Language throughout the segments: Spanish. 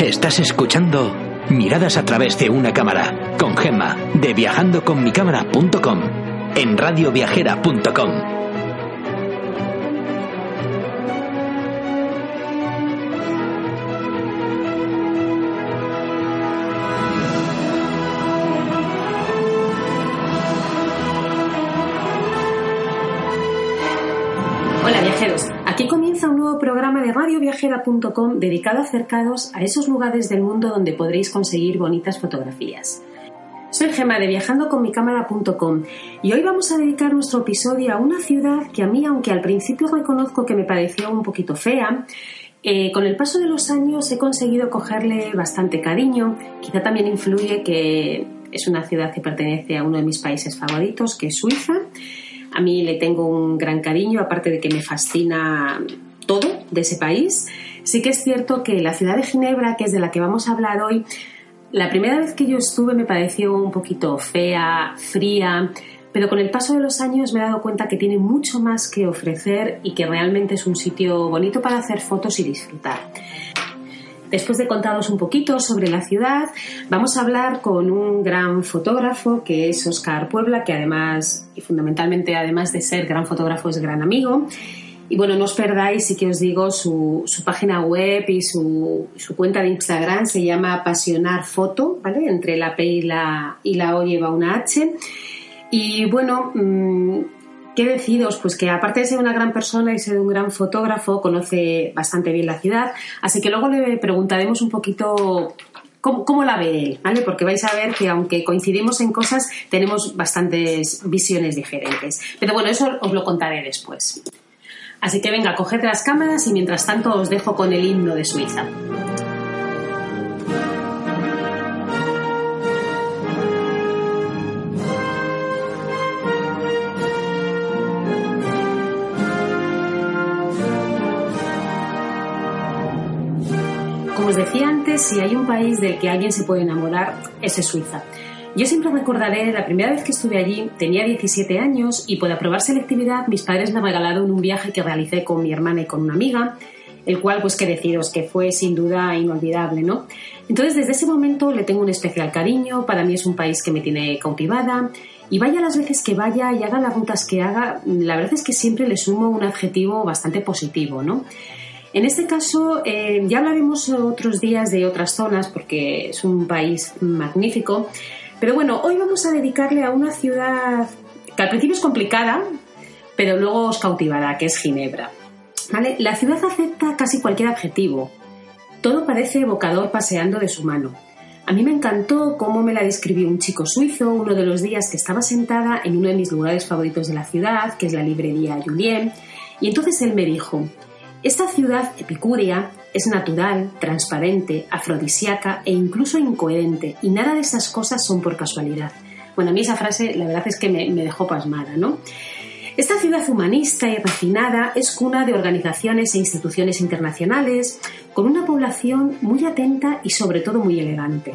Estás escuchando Miradas a través de una cámara con Gemma de viajandoconmicámara.com en radioviajera.com. programa de radioviajera.com dedicado a acercados a esos lugares del mundo donde podréis conseguir bonitas fotografías. Soy Gema de viajandoconmicámara.com y hoy vamos a dedicar nuestro episodio a una ciudad que a mí, aunque al principio reconozco que me pareció un poquito fea, eh, con el paso de los años he conseguido cogerle bastante cariño. Quizá también influye que es una ciudad que pertenece a uno de mis países favoritos, que es Suiza. A mí le tengo un gran cariño, aparte de que me fascina todo de ese país. Sí que es cierto que la ciudad de Ginebra, que es de la que vamos a hablar hoy, la primera vez que yo estuve me pareció un poquito fea, fría, pero con el paso de los años me he dado cuenta que tiene mucho más que ofrecer y que realmente es un sitio bonito para hacer fotos y disfrutar. Después de contaros un poquito sobre la ciudad, vamos a hablar con un gran fotógrafo que es Oscar Puebla, que además, y fundamentalmente además de ser gran fotógrafo, es gran amigo. Y bueno, no os perdáis, sí que os digo, su, página web y su, cuenta de Instagram se llama Apasionar Foto, ¿vale? Entre la P y la, O lleva una H. Y bueno, mmm, ¿qué deciros? Pues que aparte de ser una gran persona y ser un gran fotógrafo, conoce bastante bien la ciudad. Así que luego le preguntaremos un poquito Cómo, cómo, la ve él, ¿vale? Porque vais a ver que aunque coincidimos en cosas, tenemos bastantes visiones diferentes. Pero bueno, eso os lo contaré después. Así que venga, coged las cámaras y mientras tanto os dejo con el himno de Suiza. Como os decía antes, si hay un país del que alguien se puede enamorar, ese es Suiza. Yo siempre recordaré la primera vez que estuve allí, tenía 17 años y por aprobar selectividad mis padres me regalaron un viaje que realicé con mi hermana y con una amiga, el cual pues que deciros que fue sin duda inolvidable, ¿no? Entonces desde ese momento le tengo un especial cariño, para mí es un país que me tiene cautivada y vaya las veces que vaya y haga las rutas que haga, la verdad es que siempre le sumo un adjetivo bastante positivo, ¿no? En este caso, eh, ya hablaremos otros días de otras zonas porque es un país magnífico, pero bueno, hoy vamos a dedicarle a una ciudad que al principio es complicada, pero luego os cautivará, que es Ginebra. ¿Vale? La ciudad acepta casi cualquier adjetivo. Todo parece evocador paseando de su mano. A mí me encantó cómo me la describió un chico suizo uno de los días que estaba sentada en uno de mis lugares favoritos de la ciudad, que es la librería Julien, y entonces él me dijo, esta ciudad epicúrea es natural, transparente, afrodisíaca e incluso incoherente, y nada de esas cosas son por casualidad. Bueno, a mí esa frase la verdad es que me, me dejó pasmada, ¿no? Esta ciudad humanista y refinada es cuna de organizaciones e instituciones internacionales, con una población muy atenta y sobre todo muy elegante.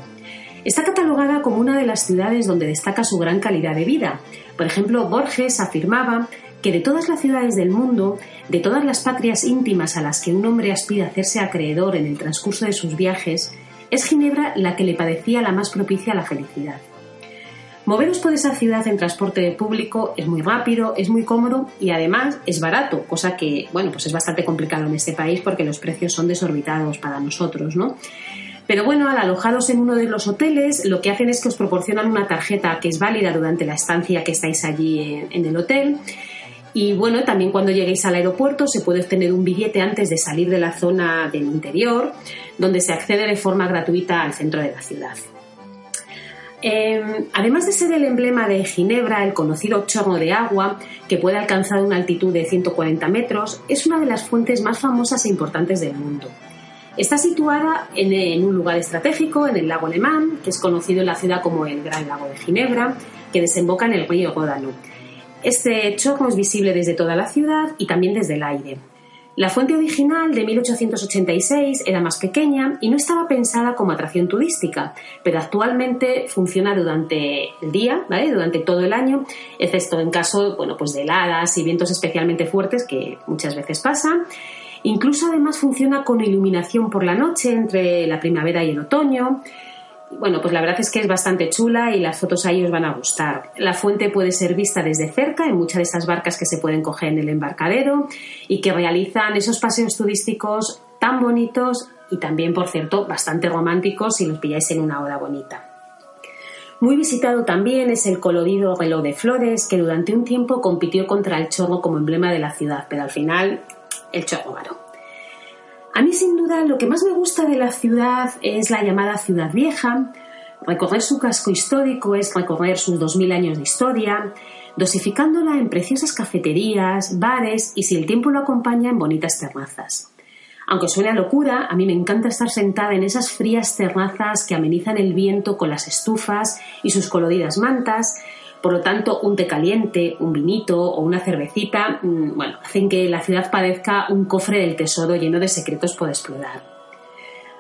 Está catalogada como una de las ciudades donde destaca su gran calidad de vida. Por ejemplo, Borges afirmaba que de todas las ciudades del mundo, de todas las patrias íntimas a las que un hombre aspira a hacerse acreedor en el transcurso de sus viajes, es Ginebra la que le parecía la más propicia a la felicidad. Moveros por esa ciudad en transporte público es muy rápido, es muy cómodo y además es barato, cosa que, bueno, pues es bastante complicado en este país porque los precios son desorbitados para nosotros, ¿no? Pero bueno, al alojados en uno de los hoteles, lo que hacen es que os proporcionan una tarjeta que es válida durante la estancia que estáis allí en el hotel y bueno, también cuando lleguéis al aeropuerto se puede obtener un billete antes de salir de la zona del interior, donde se accede de forma gratuita al centro de la ciudad. Em, además de ser el emblema de Ginebra, el conocido chorro de agua, que puede alcanzar una altitud de 140 metros, es una de las fuentes más famosas e importantes del mundo. Está situada en, un lugar estratégico, en el lago Alemán, que es conocido en la ciudad como el Gran Lago de Ginebra, que desemboca en el río Ródano. Este chorro es visible desde toda la ciudad y también desde el aire. La fuente original de 1886 era más pequeña y no estaba pensada como atracción turística, pero actualmente funciona durante el día, durante todo el año, excepto en caso bueno, pues de heladas y vientos especialmente fuertes que muchas veces pasan. Incluso además funciona con iluminación por la noche entre la primavera y el otoño bueno, pues la verdad es que es bastante chula y las fotos ahí os van a gustar. La fuente puede ser vista desde cerca en muchas de esas barcas que se pueden coger en el embarcadero y que realizan esos paseos turísticos tan bonitos y también, por cierto, bastante románticos si los pilláis en una hora bonita. Muy visitado también es el colorido reloj de flores que durante un tiempo compitió contra el chorro como emblema de la ciudad, pero al final el chorro ganó. A mí sin duda lo que más me gusta de la ciudad es la llamada ciudad vieja. Recorrer su casco histórico es recorrer sus 2.000 años de historia, dosificándola en preciosas cafeterías, bares y si el tiempo lo acompaña en bonitas terrazas. Aunque suene a locura, a mí me encanta estar sentada en esas frías terrazas que amenizan el viento con las estufas y sus coloridas mantas, por lo tanto, un té caliente, un vinito o una cervecita, mm, bueno, hacen que la ciudad parezca un cofre del tesoro lleno de secretos por explorar.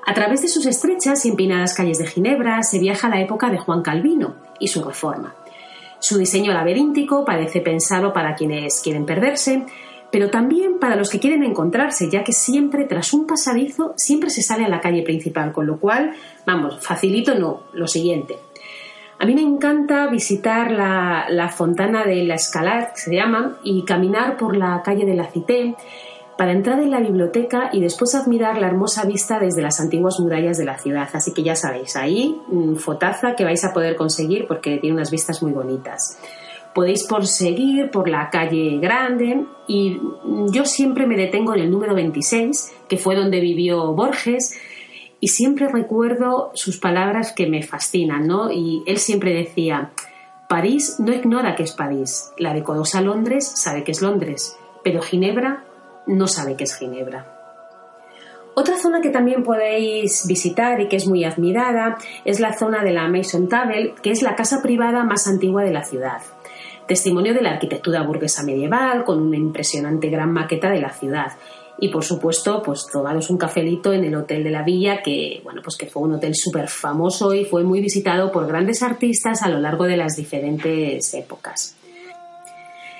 A través de sus estrechas y empinadas calles de Ginebra se viaja a la época de Juan Calvino y su reforma. Su diseño laberíntico parece pensado para quienes quieren perderse, pero también para los que quieren encontrarse, ya que siempre tras un pasadizo siempre se sale a la calle principal, con lo cual, vamos, facilito no, lo siguiente. A mí me encanta visitar la, fontana de la Escalar, que se llama, y caminar por la calle de la Cité para entrar en la biblioteca y después admirar la hermosa vista desde las antiguas murallas de la ciudad. Así que ya sabéis, ahí fotaza que vais a poder conseguir porque tiene unas vistas muy bonitas. Podéis seguir por la calle Grande y yo siempre me detengo en el número 26, que fue donde vivió Borges, y siempre recuerdo sus palabras que me fascinan, ¿no? Y él siempre decía, París no ignora que es París, la decorosa Londres sabe que es Londres, pero Ginebra no sabe que es Ginebra. Otra zona que también podéis visitar y que es muy admirada es la zona de la Maison Table, que es la casa privada más antigua de la ciudad. Testimonio de la arquitectura burguesa medieval, con una impresionante gran maqueta de la ciudad y por supuesto pues tomaros un cafelito en el Hotel de la Villa que bueno pues que fue un hotel súper famoso y fue muy visitado por grandes artistas a lo largo de las diferentes épocas.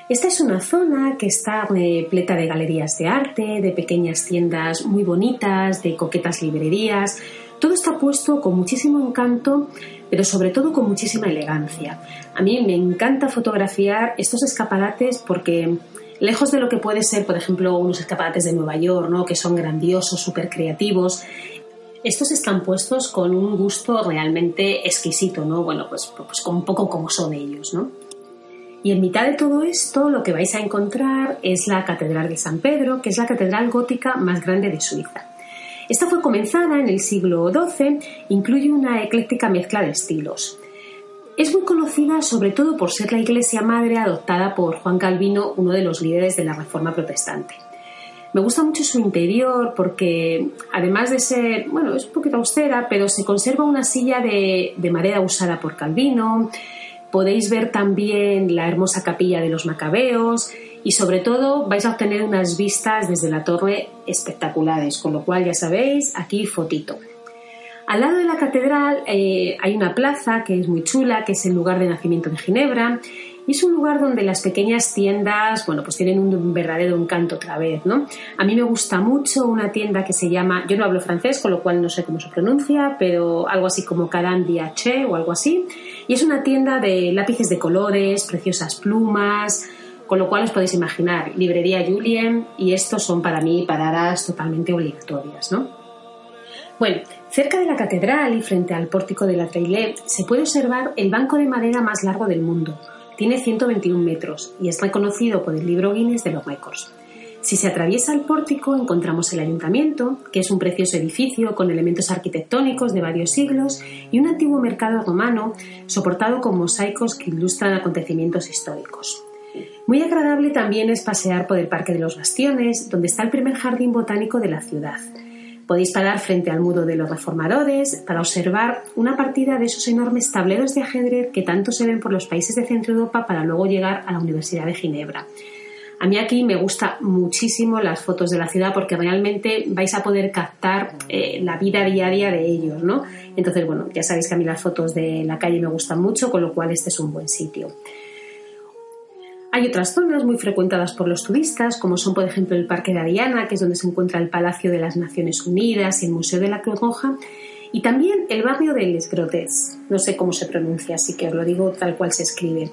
Esta es una zona que está repleta de galerías de arte, de pequeñas tiendas muy bonitas, de coquetas librerías. Todo está puesto con muchísimo encanto, pero sobre todo con muchísima elegancia. A mí me encanta fotografiar estos escaparates porque lejos de lo que puede ser, por ejemplo, unos escaparates de Nueva York, ¿no? que son grandiosos, súper creativos, estos están puestos con un gusto realmente exquisito, ¿no? Bueno, pues, pues un poco como son ellos, ¿no? Y en mitad de todo esto lo que vais a encontrar es la Catedral de San Pedro, que es la catedral gótica más grande de Suiza. Esta fue comenzada en el siglo XII, incluye una ecléctica mezcla de estilos. Es muy conocida sobre todo por ser la iglesia madre adoptada por Juan Calvino, uno de los líderes de la Reforma Protestante. Me gusta mucho su interior porque, además de ser, bueno, es un poquito austera, pero se conserva una silla de, de madera usada por Calvino. Podéis ver también la hermosa capilla de los Macabeos y, sobre todo, vais a obtener unas vistas desde la torre espectaculares, con lo cual ya sabéis, aquí fotito. Al lado de la catedral eh, hay una plaza que es muy chula, que es el lugar de nacimiento de Ginebra, y es un lugar donde las pequeñas tiendas, bueno, pues tienen un verdadero encanto otra vez, ¿no? A mí me gusta mucho una tienda que se llama, yo no hablo francés, con lo cual no sé cómo se pronuncia, pero algo así como Caran Che o algo así, y es una tienda de lápices de colores, preciosas plumas, con lo cual os podéis imaginar, librería Julien, y estos son para mí paradas totalmente obligatorias, ¿no? Bueno, cerca de la catedral y frente al pórtico de la Treillet se puede observar el banco de madera más largo del mundo. Tiene 121 metros y es reconocido por el libro Guinness de los récords. Si se atraviesa el pórtico encontramos el ayuntamiento, que es un precioso edificio con elementos arquitectónicos de varios siglos y un antiguo mercado romano soportado con mosaicos que ilustran acontecimientos históricos. Muy agradable también es pasear por el Parque de los Bastiones, donde está el primer jardín botánico de la ciudad. Podéis parar frente al muro de los reformadores para observar una partida de esos enormes tableros de ajedrez que tanto se ven por los países de Centro Europa para luego llegar a la Universidad de Ginebra. A mí aquí me gusta muchísimo las fotos de la ciudad porque realmente vais a poder captar eh, la vida diaria de ellos, ¿no? Entonces, bueno, ya sabéis que a mí las fotos de la calle me gustan mucho, con lo cual este es un buen sitio. Hay otras zonas muy frecuentadas por los turistas, como son por ejemplo el Parque de Ariana, que es donde se encuentra el Palacio de las Naciones Unidas y el Museo de la Cruz Roja, y también el barrio de Les Grottes, no sé cómo se pronuncia, así que os lo digo tal cual se escribe.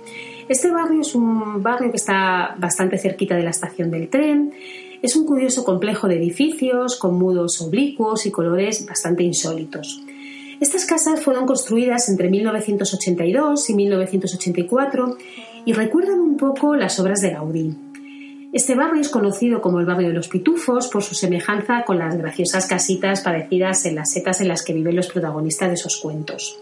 Este barrio es un barrio que está bastante cerquita de la estación del tren, es un curioso complejo de edificios con mudos oblicuos y colores bastante insólitos. Estas casas fueron construidas entre 1982 y 1984 y recuerdan un poco las obras de Gaudí. Este barrio es conocido como el barrio de los pitufos por su semejanza con las graciosas casitas parecidas en las setas en las que viven los protagonistas de esos cuentos.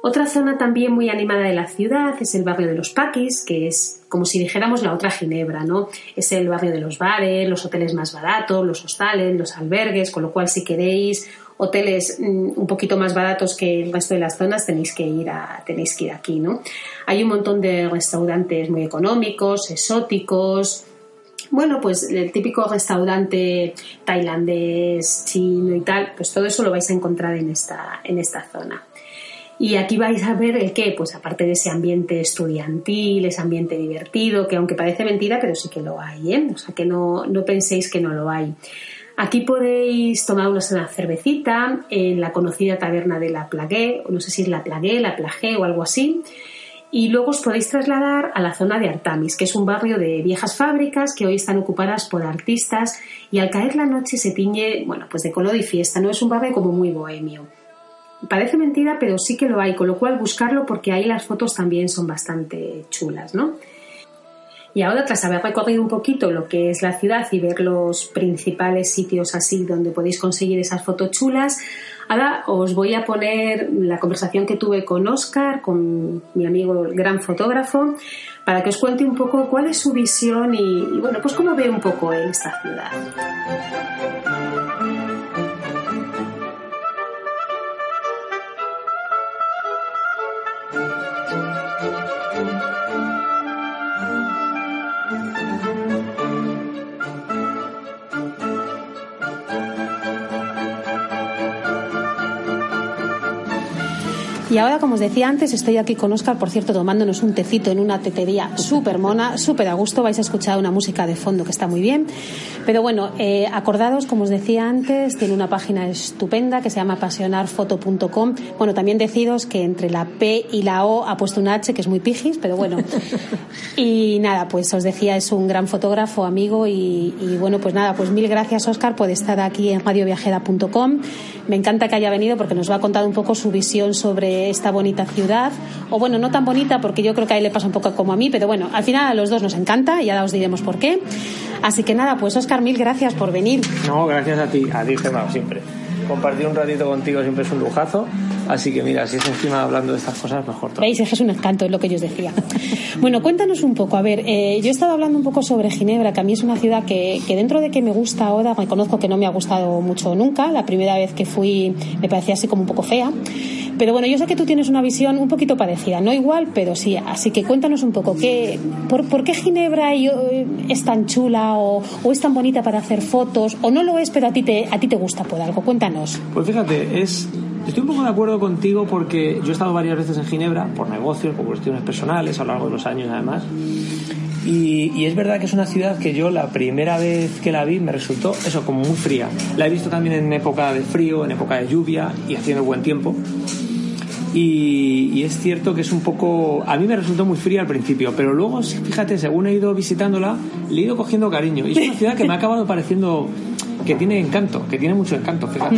Otra zona también muy animada de la ciudad es el barrio de los Paquis, que es como si dijéramos la otra Ginebra, ¿no? Es el barrio de los bares, los hoteles más baratos, los hostales, los albergues, con lo cual si queréis hoteles mm, un poquito más baratos que el resto de las zonas tenéis que ir a, tenéis que ir aquí, ¿no? Hay un montón de restaurantes muy económicos, exóticos, bueno, pues el típico restaurante tailandés, chino y tal, pues todo eso lo vais a encontrar en esta, en esta zona. Y aquí vais a ver el qué, pues aparte de ese ambiente estudiantil, ese ambiente divertido, que aunque parece mentira, pero sí que lo hay, ¿eh? O sea, que no, no penséis que no lo hay. Aquí podéis tomaros una cervecita en la conocida taberna de la Plagué, no sé si es la Plagué, la Plagé o algo así. Y luego os podéis trasladar a la zona de Artamis, que es un barrio de viejas fábricas que hoy están ocupadas por artistas y al caer la noche se tiñe, bueno, pues de color y fiesta, no es un barrio como muy bohemio. Parece mentira, pero sí que lo hay, con lo cual buscarlo porque ahí las fotos también son bastante chulas, ¿no? Y ahora, tras haber recorrido un poquito lo que es la ciudad y ver los principales sitios así donde podéis conseguir esas fotos chulas, ahora os voy a poner la conversación que tuve con Oscar, con mi amigo el gran fotógrafo, para que os cuente un poco cuál es su visión y, bueno, pues cómo ve un poco esta ciudad. Y ahora, como os decía antes, estoy aquí con Oscar, por cierto, tomándonos un tecito en una tetería súper mona, súper a gusto. Vais a escuchar una música de fondo que está muy bien. Pero bueno, eh, acordados, como os decía antes, tiene una página estupenda que se llama apasionarfoto.com. Bueno, también deciros que entre la P y la O ha puesto un H, que es muy pijis, pero bueno. Y nada, pues os decía, es un gran fotógrafo, amigo. Y, y bueno, pues nada, pues mil gracias, Oscar, por estar aquí en radioviajera.com. Me encanta que haya venido porque nos va a contar un poco su visión sobre esta bonita ciudad. O bueno, no tan bonita porque yo creo que a él le pasa un poco como a mí, pero bueno, al final a los dos nos encanta y ahora os diremos por qué. Así que nada, pues Oscar, mil gracias por venir. No, gracias a ti, a ti, Gemma, siempre. Compartir un ratito contigo siempre es un lujazo. Así que mira, si es encima hablando de estas cosas, mejor todo. Veis, es que es un encanto, es lo que yo os decía. bueno, cuéntanos un poco. A ver, eh, yo he estado hablando un poco sobre Ginebra, que a mí es una ciudad que, que dentro de que me gusta ahora, reconozco que no me ha gustado mucho nunca. La primera vez que fui me parecía así como un poco fea. Pero bueno, yo sé que tú tienes una visión un poquito parecida, no igual, pero sí. Así que cuéntanos un poco, ¿qué, por, por, qué Ginebra eh, es tan chula o, o, es tan bonita para hacer fotos? ¿O no lo es, pero a ti te, a ti te gusta por algo? Cuéntanos. Pues fíjate, es, estoy un poco de acuerdo contigo porque yo he estado varias veces en Ginebra por negocios, por cuestiones personales, a lo largo de los años además. Y, es verdad que es una ciudad que yo la primera vez que la vi me resultó eso, como muy fría. La he visto también en época de frío, en época de lluvia y haciendo buen tiempo. Y, y, es cierto que es un poco. A mí me resultó muy fría al principio, pero luego, fíjate, según he ido visitándola, le he ido cogiendo cariño. Y es una ciudad que me ha acabado pareciendo que tiene encanto, que tiene mucho encanto, fíjate.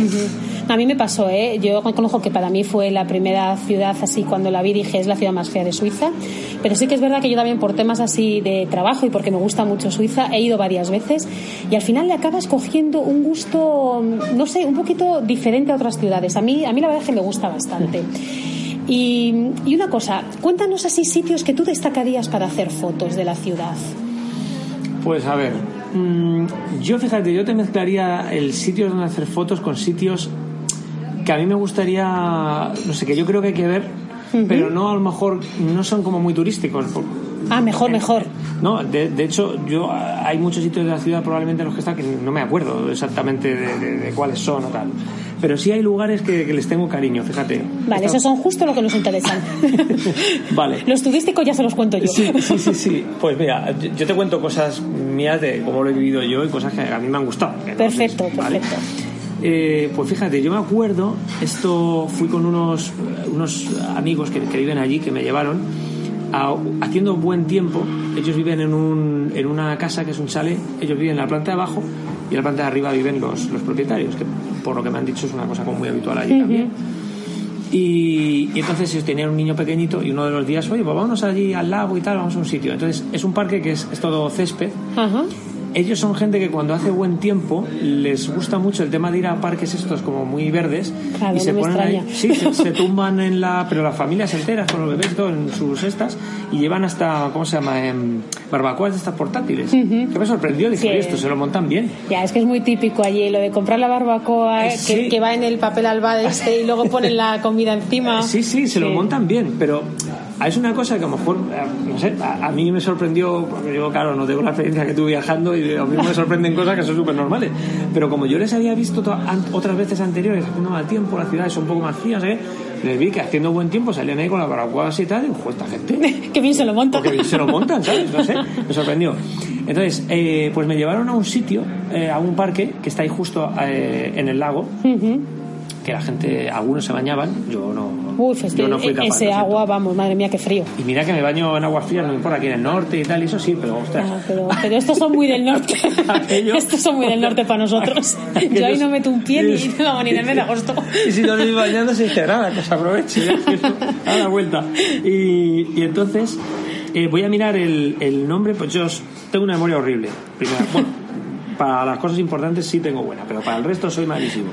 A mí me pasó, ¿eh? Yo reconozco que para mí fue la primera ciudad así, cuando la vi dije es la ciudad más fea de Suiza, pero sí que es verdad que yo también por temas así de trabajo y porque me gusta mucho Suiza he ido varias veces y al final le acabas cogiendo un gusto, no sé, un poquito diferente a otras ciudades. A mí, a mí la verdad es que me gusta bastante. Y, y una cosa, cuéntanos así sitios que tú destacarías para hacer fotos de la ciudad. Pues a ver, mm, yo fíjate, yo te mezclaría el sitio donde hacer fotos con sitios que a mí me gustaría, no sé, que yo creo que hay que ver, pero no a lo mejor no son como muy turísticos. Ah, mejor, mejor. No, de, de hecho, yo hay muchos sitios de la ciudad probablemente en los que están que no me acuerdo exactamente de, de- de cuáles son o tal. Pero sí hay lugares que, que les tengo cariño, fíjate. Vale, Está- esos son justo lo que nos interesan. Vale. Los turísticos ya se los cuento yo. Sí, sí, sí, sí. Pues mira, yo- yo te cuento cosas mías de cómo lo he vivido yo y cosas que a mí me han gustado. Perfecto, ¿vale? perfecto. Eh, pues fíjate, yo me acuerdo, esto fui con unos, unos amigos que, que viven allí, que me llevaron, a- haciendo buen tiempo. Ellos viven en, un, en una casa que es un chalet, ellos viven en la planta de abajo y en la planta de arriba viven los, los propietarios, que por lo que me han dicho es una cosa como muy habitual allí también. Y, y entonces ellos tenían un niño pequeñito y uno de los días, oye, pues vámonos allí al lago y tal, vamos a un sitio. Entonces es un parque que es, es todo césped. Ellos son gente que cuando hace buen tiempo les gusta mucho el tema de ir a parques estos como muy verdes Claro, y se no ponen ahí, sí, se, se tumban en la, pero las familias enteras con los bebés todo en sus estas y llevan hasta, ¿cómo se llama? En barbacoas de estas portátiles. Que me sorprendió, dije, Sí. esto se lo montan bien. Ya, es que es muy típico allí lo de comprar la barbacoa Eh, que, sí. que va en el papel alba este y luego ponen la comida encima. Sí, sí, se lo montan bien, pero es una cosa que a lo mejor, eh, no sé, a, a mí me sorprendió, porque yo, claro, no tengo la experiencia que tuve viajando y a mí me sorprenden cosas que son súper normales. Pero como yo les había visto otras veces anteriores haciendo mal tiempo, las ciudades son un poco más frías, ¿eh? les vi que haciendo buen tiempo salían ahí con las baraguas y tal, y digo, "Jo, esta gente. Qué bien se lo montan. Porque se lo montan, ¿sabes? No sé, me sorprendió. Entonces, eh, pues me llevaron a un sitio, eh, a un parque que está ahí justo eh, en el lago, que la gente, algunos se bañaban, yo no. Uf, es que no capaz, ese siento. agua, vamos, madre mía, qué frío. Y mira que me baño en aguas frías, no me importa, aquí en el norte y tal, y eso sí, pero ostras. Ah, pero, pero estos son muy del norte. Estos son muy del norte para nosotros. Yo ahí no meto un pie ni, vamos, ni en el mes de agosto. Y si no estoy bañando, se dice nada, que se aproveche, a la vuelta. Y, y entonces, eh, voy a mirar el, el nombre, pues yo tengo una memoria horrible. Primero, bueno, para las cosas importantes sí tengo buena, pero para el resto soy malísimo.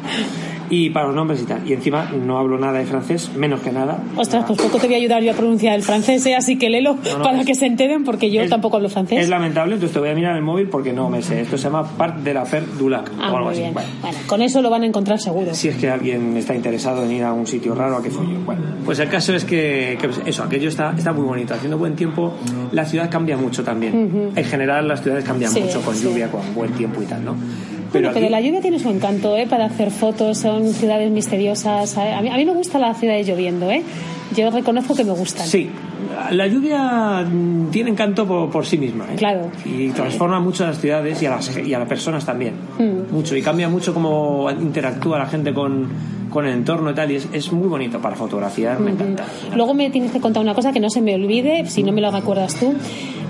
Y para los nombres y tal. Y encima no hablo nada de francés, menos que nada. Ostras, pues poco te voy a ayudar yo a pronunciar el francés, ¿eh? así que léelo no, para es- que se enteren, porque yo Es- tampoco hablo francés. Es lamentable, entonces te voy a mirar el móvil porque no me sé. Esto se llama Parc de la Fer du Lac Ah, o algo muy así. bien. Bueno, Bueno, con eso lo van a encontrar seguro. si es que alguien está interesado en ir a un sitio raro, a qué follo. Bueno, pues el caso es que, que eso, aquello está, está muy bonito. Haciendo buen tiempo, la ciudad cambia mucho también. En general, las ciudades cambian Sí, mucho con sí. lluvia, con buen tiempo y tal, ¿no? Bueno, pero la lluvia tiene su encanto, ¿eh? Para hacer fotos, son ciudades misteriosas. A mí, a mí me gustan las ciudades lloviendo, ¿eh? Yo reconozco que me gustan. Sí, la lluvia mm, tiene encanto por, por sí misma. ¿eh? Claro. Y transforma mucho a las ciudades y a las, y a las personas también. Mm. Mucho. Y cambia mucho cómo interactúa la gente con, con el entorno y tal. Y es, es muy bonito para fotografiar, me encanta. Luego me tienes que contar una cosa que no se me olvide, si no me lo recuerdas tú.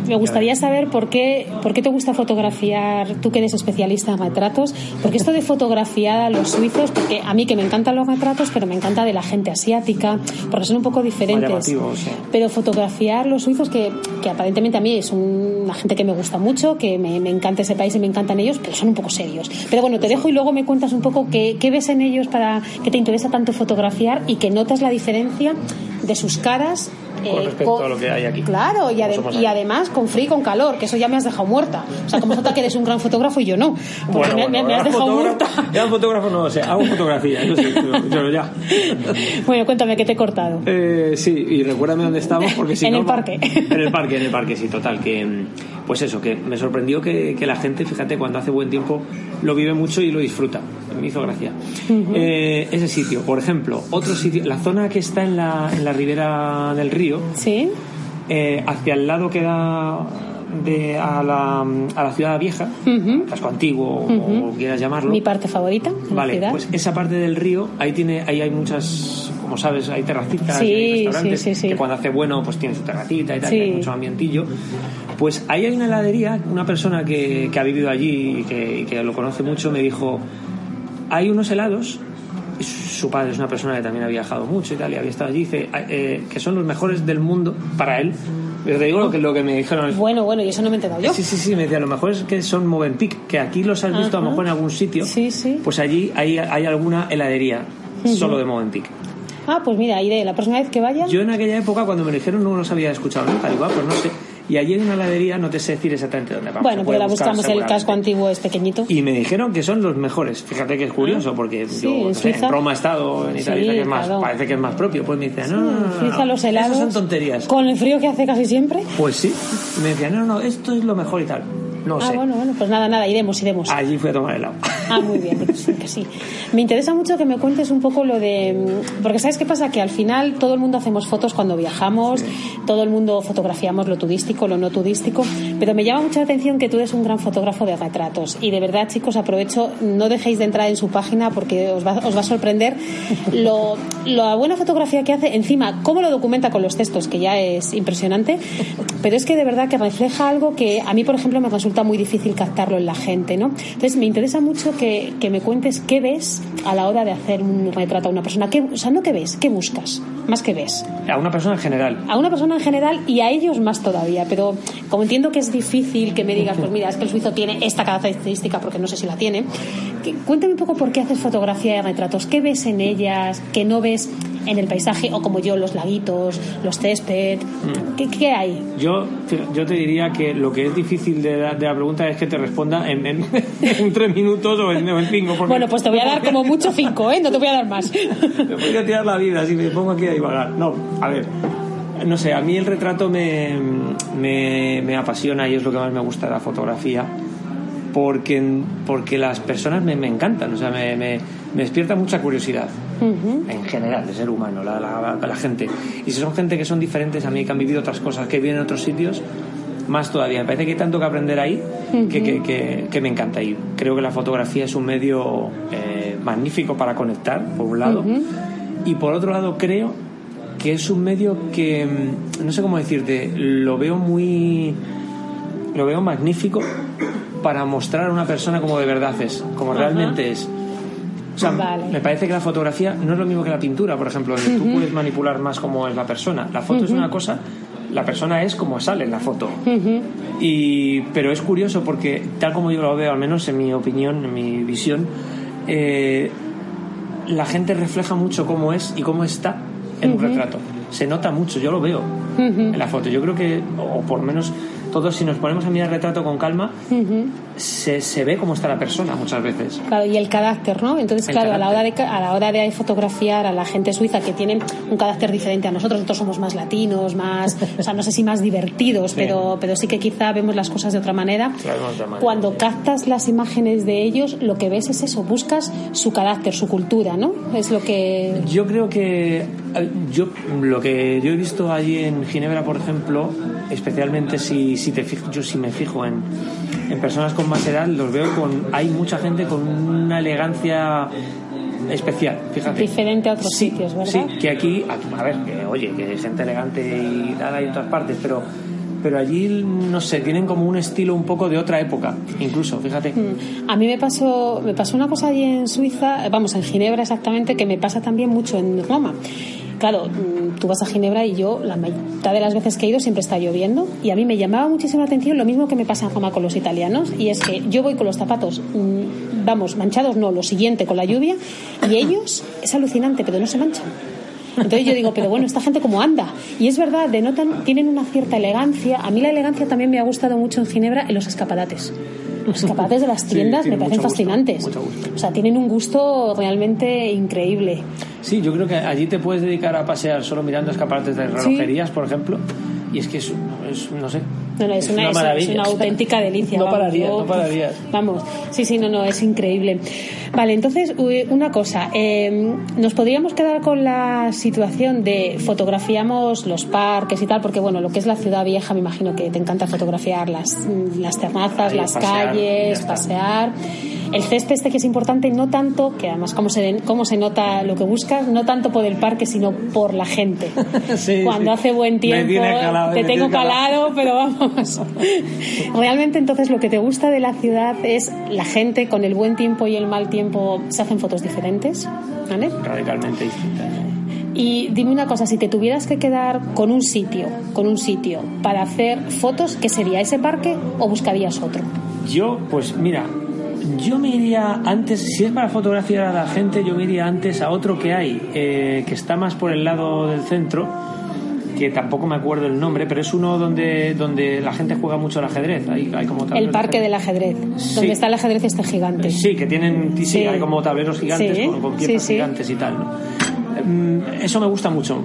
Me gustaría saber por qué, por qué te gusta fotografiar, tú que eres especialista en retratos, porque esto de fotografiar a los suizos, porque a mí que me encantan los retratos, pero me encanta de la gente asiática, porque son un poco diferentes. Pero fotografiar los suizos, que, que aparentemente a mí es una gente que me gusta mucho, que me, me encanta ese país y me encantan ellos, pero son un poco serios. Pero bueno, te dejo y luego me cuentas un poco qué, qué ves en ellos para que te interesa tanto fotografiar y que notas la diferencia de sus caras. Con eh, respecto a lo que hay aquí. Claro, y, ade- y además con frío y con calor, que eso ya me has dejado muerta. O sea, como nota que eres un gran fotógrafo y yo no. Porque me, me- me has dejado muerta. Ya fotógrafo no lo sé, hago fotografía, yo sí, pero ya. Bueno, cuéntame que te he cortado. Eh, sí, y recuérdame dónde estamos porque si En no- el parque. En el parque, en el parque, sí, total. Que, pues eso, que me sorprendió que, que la gente, fíjate, cuando hace buen tiempo lo vive mucho y lo disfruta. Me hizo gracia. Eh, ese sitio, por ejemplo, otro sitio, la zona que está en la, en la ribera del río, ¿Sí? eh, hacia el lado que da de, a, la, a la ciudad vieja, casco antiguo, o quieras llamarlo. Mi parte favorita la Vale, pues esa parte del río, ahí tiene, ahí hay muchas como sabes, hay terracitas Sí, y hay restaurantes sí, sí, sí. que cuando hace bueno pues tiene su terracita y tal, y hay mucho ambientillo. Pues ahí hay una heladería, una persona que, que ha vivido allí y que, y que lo conoce mucho me dijo, hay unos helados, su padre es una persona que también ha viajado mucho y tal, y había estado allí, dice, eh, que son los mejores del mundo para él. Pero te digo lo que, lo que me dijeron. Bueno, bueno, y eso no me he enterado yo. Sí, sí, sí, me decía, lo mejor es que son Movenpick, que aquí los has visto a lo Ajá. mejor en algún sitio. Sí, sí. Pues allí hay, hay alguna heladería solo de Movenpick. Ah, pues mira, iré. La próxima vez que vaya. Yo en aquella época, cuando me lo dijeron, no los había escuchado nunca. Digo, ah, pues no sé. Y allí hay una heladería, no te sé decir exactamente dónde vamos. bueno, pero la buscamos. El casco antiguo es pequeñito. Y me dijeron que son los mejores. Fíjate que es curioso, porque Sí, yo en sé, en Roma he estado, en Sí, Italia, que es más, claro. parece que es más propio. Pues me decían, no, no, no, En Suiza los helados. Esas son tonterías. Con el frío que hace casi siempre. Pues sí. Me decían, no, no, esto es lo mejor y tal. No ah, sé. bueno, bueno, pues nada, nada, iremos, iremos. Allí fui a tomar helado. Ah, muy bien, que sí, que sí. Me interesa mucho que me cuentes un poco lo de... Porque ¿sabes qué pasa? Que al final todo el mundo hacemos fotos cuando viajamos, todo el mundo fotografiamos lo turístico, lo no turístico, pero me llama mucho la atención que tú eres un gran fotógrafo de retratos. Y de verdad, chicos, aprovecho, no dejéis de entrar en su página porque os va, os va a sorprender lo, la buena fotografía que hace, encima, cómo lo documenta con los textos, que ya es impresionante, pero es que de verdad que refleja algo que a mí, por ejemplo, me resulta muy difícil captarlo en la gente, ¿no? Entonces, me interesa mucho que, que me cuentes qué ves a la hora de hacer un retrato a una persona. ¿Qué, o sea, no qué ves, qué buscas, más que ves. A una persona en general. A una persona en general y a ellos más todavía, pero como entiendo que es difícil que me digas, pues mira, es que el suizo tiene esta característica porque no sé si la tiene, que, cuéntame un poco por qué haces fotografía de retratos, qué ves en ellas, que no ves en el paisaje o como yo, los laguitos, los césped, ¿qué, qué hay? Yo, yo te diría que lo que es difícil de la, de la pregunta es que te responda en, en, en tres minutos o en, en cinco. porque- Bueno, pues te voy a dar como mucho cinco, ¿eh? No te voy a dar más. Me podría tirar la vida si me pongo aquí a divagar. No, a ver. No sé, a mí el retrato me, me, me apasiona y es lo que más me gusta de la fotografía. Porque, porque las personas me, me encantan, o sea, me, despierta mucha curiosidad. En general, de ser humano, la, la, la gente. Y si son gente que son diferentes a mí, que han vivido otras cosas, que viven en otros sitios, más todavía. Me parece que hay tanto que aprender ahí que, que, que, que me encanta. Y creo que la fotografía es un medio eh, magnífico para conectar, por un lado. Y por otro lado, creo que es un medio que, mm, no sé cómo decirte, lo veo muy. lo veo magnífico para mostrar a una persona como de verdad es, como realmente es. O sea, Vale. me parece que la fotografía no es lo mismo que la pintura, por ejemplo, donde tú puedes manipular más cómo es la persona. La foto es una cosa, la persona es como sale en la foto. y, pero es curioso porque, tal como yo lo veo, al menos en mi opinión, en mi visión, eh, la gente refleja mucho cómo es y cómo está en un retrato. Se nota mucho, yo lo veo en la foto. Yo creo que, o por lo menos todos, si nos ponemos a mirar el retrato con calma, se, se ve cómo está la persona muchas veces. Claro, y el carácter, ¿no? Entonces, El claro, a la, hora de, a la hora de fotografiar a la gente suiza que tienen un carácter diferente a nosotros, nosotros somos más latinos, más, o sea, no sé si más divertidos, pero, pero sí que quizá vemos las cosas de otra manera. Claro, de otra manera. Cuando captas las imágenes de ellos, lo que ves es eso, buscas su carácter, su cultura, ¿no? Es lo que... Yo creo que yo lo que yo he visto allí en Ginebra, por ejemplo, especialmente si, si te fijo, yo si me fijo en, en personas con más edad, los veo con hay mucha gente con una elegancia especial, fíjate. Diferente a otros Sí, sitios, ¿verdad? Sí, que aquí, a ver, que oye, que hay gente elegante y tal hay en todas partes, pero pero allí no sé, tienen como un estilo un poco de otra época, incluso, fíjate. A mí me pasó, me pasó una cosa allí en Suiza, vamos, en Ginebra exactamente, que me pasa también mucho en Roma. Claro, mm, tú vas a Ginebra y yo, la mitad de las veces que he ido, siempre está lloviendo. Y a mí me llamaba muchísimo la atención lo mismo que me pasa en Roma con los italianos. Y es que yo voy con los zapatos, mm, vamos, manchados no, lo siguiente con la lluvia. Y ellos, es alucinante, pero no se manchan. Entonces yo digo, pero bueno, esta gente cómo anda. Y es verdad, denotan, tienen una cierta elegancia. A mí la elegancia también me ha gustado mucho en Ginebra en los escaparates. Los escaparates de las Sí, tiendas me parecen gusto, fascinantes. O sea, tienen un gusto realmente increíble. Sí, yo creo que allí te puedes dedicar a pasear solo mirando escaparates de relojerías, por ejemplo, y es que es, es- no sé. No, no, es, una, es auténtica delicia. No vamos, pararías, yo- no pararías. Vamos, sí, sí, no, no, es increíble. Vale, entonces, una cosa. eh, nos podríamos quedar con la situación de fotografiamos los parques y tal, porque bueno, lo que es la ciudad vieja, me imagino que te encanta fotografiar las, las terrazas, Ahí, las pasear, calles, pasear. El césped este que es importante no tanto, que además cómo se, cómo se nota lo que buscas, no tanto por el parque, sino por la gente. Cuando hace buen tiempo, te tengo calado, pero vamos. Realmente entonces lo que te gusta de la ciudad es la gente con el buen tiempo y el mal tiempo se hacen fotos diferentes, ¿vale? Radicalmente distintas. Y dime una cosa, si te tuvieras que quedar con un sitio, con un sitio para hacer fotos, ¿qué sería ese parque o buscarías otro? Yo, pues mira, yo me iría antes, si es para fotografiar a la gente, yo me iría antes a otro que hay, eh, que está más por el lado del centro, que tampoco me acuerdo el nombre, pero es uno donde, donde la gente juega mucho al ajedrez. Hay, hay como el parque del ajedrez, donde está el ajedrez este gigante. Sí, que tienen, sí, hay como tableros gigantes con, piezas gigantes y tal. ¿no? Mm, eso me gusta mucho.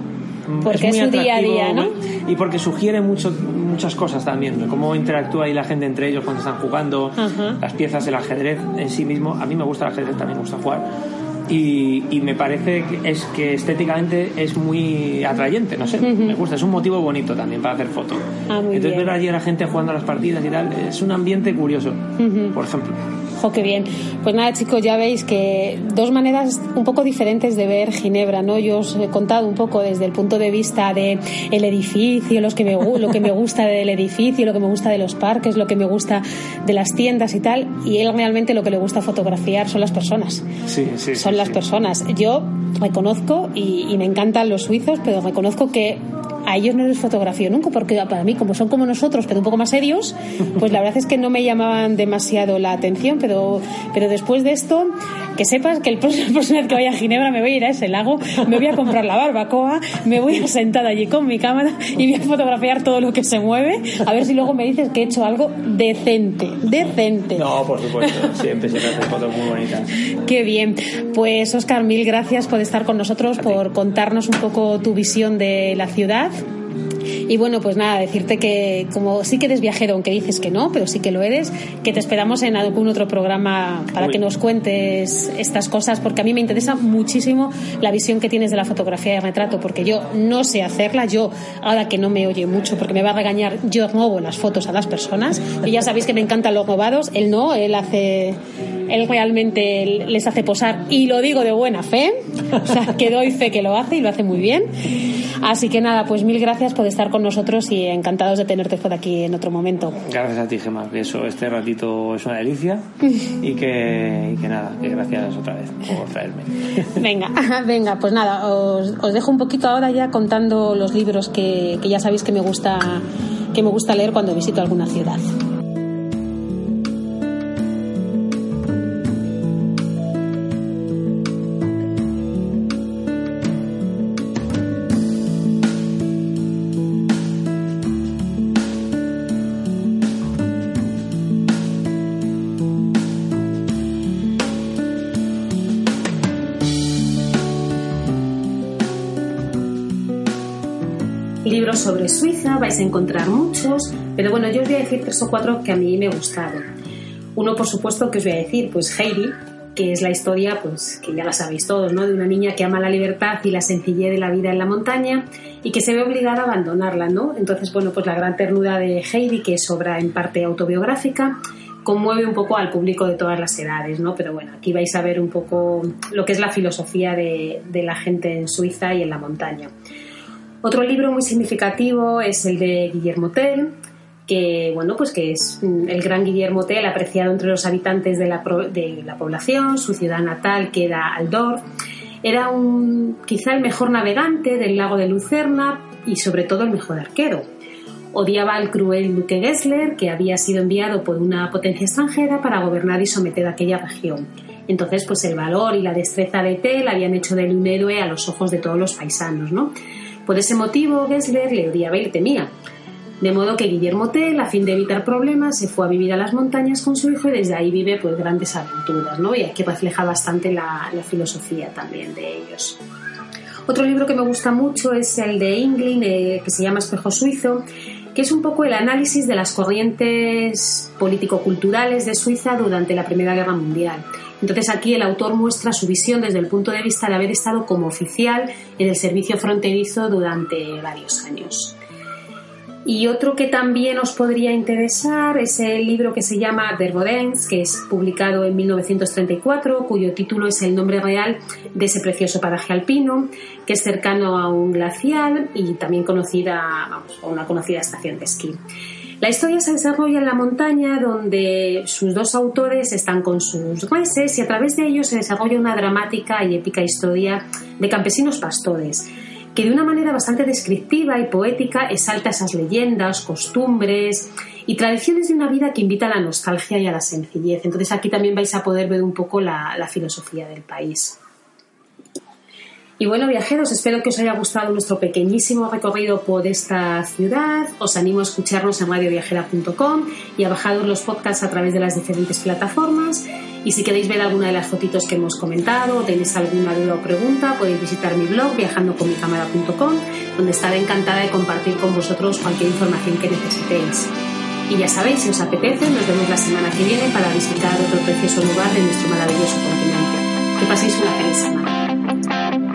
Mm, porque es, muy día a día, ¿no? Y porque sugiere mucho, muchas cosas también, cómo interactúa ahí la gente entre ellos cuando están jugando, las piezas del ajedrez en sí mismo. A mí me gusta el ajedrez, también me gusta jugar. Y, y, me parece que es que estéticamente es muy atrayente, no sé, me gusta, es un motivo bonito también para hacer fotos. Ah, Entonces ver allí a la gente jugando a las partidas y tal, es un ambiente curioso, por ejemplo qué bien. Pues nada, chicos, ya veis que dos maneras un poco diferentes de ver Ginebra, ¿no? Yo os he contado un poco desde el punto de vista de el edificio, los que me, lo que me gusta del edificio, lo que me gusta de los parques, lo que me gusta de las tiendas y tal, y él realmente lo que le gusta fotografiar son las personas. Sí, sí. Son las personas. Yo reconozco, y, y me encantan los suizos, pero reconozco que a ellos no les fotografío nunca, porque para mí, como son como nosotros, pero un poco más serios, pues la verdad es que no me llamaban demasiado la atención, pero, pero después de esto, que sepas que el próximo que vaya a Ginebra me voy a ir a ese lago, me voy a comprar la barbacoa, me voy a sentar allí con mi cámara y voy a fotografiar todo lo que se mueve, a ver si luego me dices que he hecho algo decente, decente. No, por supuesto, siempre se hacen fotos muy bonitas. Qué bien. Pues Oscar, mil gracias por estar con nosotros, por contarnos un poco tu visión de la ciudad y bueno, pues nada, decirte que como sí que eres viajero, aunque dices que no, pero sí que lo eres, que te esperamos en algún otro programa para que nos cuentes estas cosas, porque a mí me interesa muchísimo la visión que tienes de la fotografía de retrato, porque yo no sé hacerla, yo ahora que no me oye mucho, porque me va a regañar, yo muevo las fotos a las personas, y ya sabéis que me encantan los robados, él no, él hace él realmente les hace posar y lo digo de buena fe, o sea, que doy fe que lo hace y lo hace muy bien. Así que nada, pues mil gracias por estar con nosotros y encantados de tenerte por aquí en otro momento. Gracias a ti, Gemma, que eso, este ratito es una delicia y que, nada, que gracias otra vez por traerme. Venga, venga, pues nada, os, os dejo un poquito ahora ya contando los libros que, que ya sabéis que me gusta que me gusta leer cuando visito alguna ciudad. Sobre Suiza, vais a encontrar muchos, pero bueno, yo os voy a decir tres o cuatro que a mí me gustaron. Uno, por supuesto, que os voy a decir, pues Heidi, que es la historia, pues que ya la sabéis todos, ¿no? De una niña que ama la libertad y la sencillez de la vida en la montaña y que se ve obligada a abandonarla, ¿no? Entonces, bueno, pues la gran ternura de Heidi, que es obra en parte autobiográfica, conmueve un poco al público de todas las edades, ¿no? Pero bueno, aquí vais a ver un poco lo que es la filosofía de, de la gente en Suiza y en la montaña. Otro libro muy significativo es el de Guillermo Tell, que bueno, pues que es mm, el gran Guillermo Tell apreciado entre los habitantes de la, de la población, su ciudad natal que era Aldor. Era un, quizá el mejor navegante del lago de Lucerna y sobre todo el mejor arquero. Odiaba al cruel duque Gessler, que había sido enviado por una potencia extranjera para gobernar y someter a aquella región. Entonces, pues el valor y la destreza de Tell habían hecho de él un héroe a los ojos de todos los paisanos, ¿no? Por ese motivo, Gessler le odiaba y le temía. De modo que Guillermo Tell, a fin de evitar problemas, se fue a vivir a las montañas con su hijo y desde ahí vive pues grandes aventuras, ¿no? Y aquí refleja bastante la, filosofía también de ellos. Otro libro que me gusta mucho es el de Inglin, eh, que se llama Espejo Suizo, que es un poco el análisis de las corrientes político-culturales de Suiza durante la Primera Guerra Mundial. Entonces aquí el autor muestra su visión desde el punto de vista de haber estado como oficial en el servicio fronterizo durante varios años. Y otro que también os podría interesar es el libro que se llama Derbodens, que es publicado en 1934, cuyo título es el nombre real de ese precioso paraje alpino, que es cercano a un glacial y también conocida, vamos, una conocida estación de esquí. La historia se desarrolla en la montaña donde sus dos autores están con sus reses y a través de ellos se desarrolla una dramática y épica historia de campesinos pastores que de una manera bastante descriptiva y poética exalta esas leyendas, costumbres y tradiciones de una vida que invita a la nostalgia y a la sencillez. Entonces aquí también vais a poder ver un poco la, filosofía del país. Y bueno, viajeros, espero que os haya gustado nuestro pequeñísimo recorrido por esta ciudad. Os animo a escucharnos en radioviajera.com y a bajaros los podcasts a través de las diferentes plataformas. Y si queréis ver alguna de las fotitos que hemos comentado o tenéis alguna duda o pregunta, podéis visitar mi blog viajandoconmicámara.com, donde estaré encantada de compartir con vosotros cualquier información que necesitéis. Y ya sabéis, si os apetece, nos vemos la semana que viene para visitar otro precioso lugar de nuestro maravilloso continente. Que paséis una feliz semana.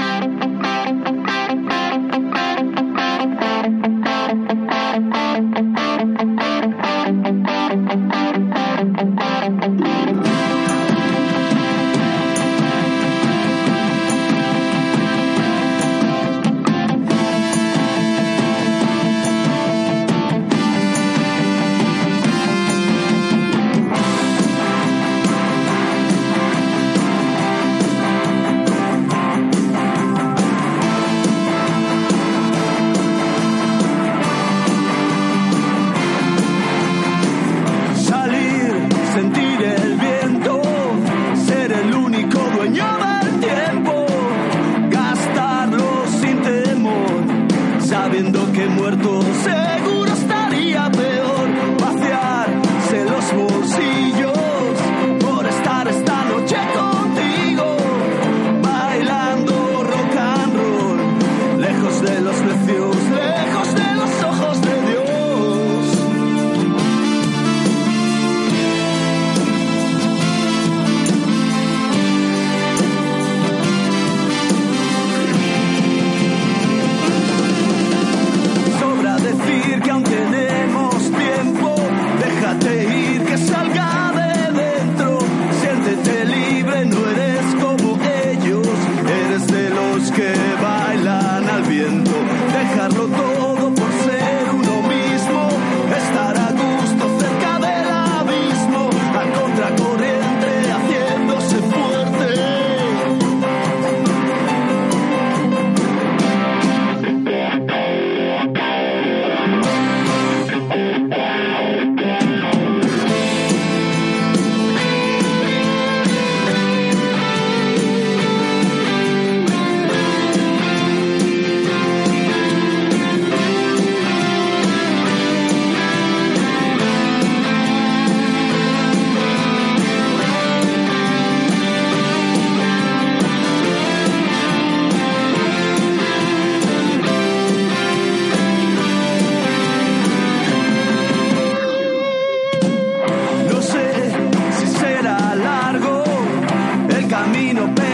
No. man.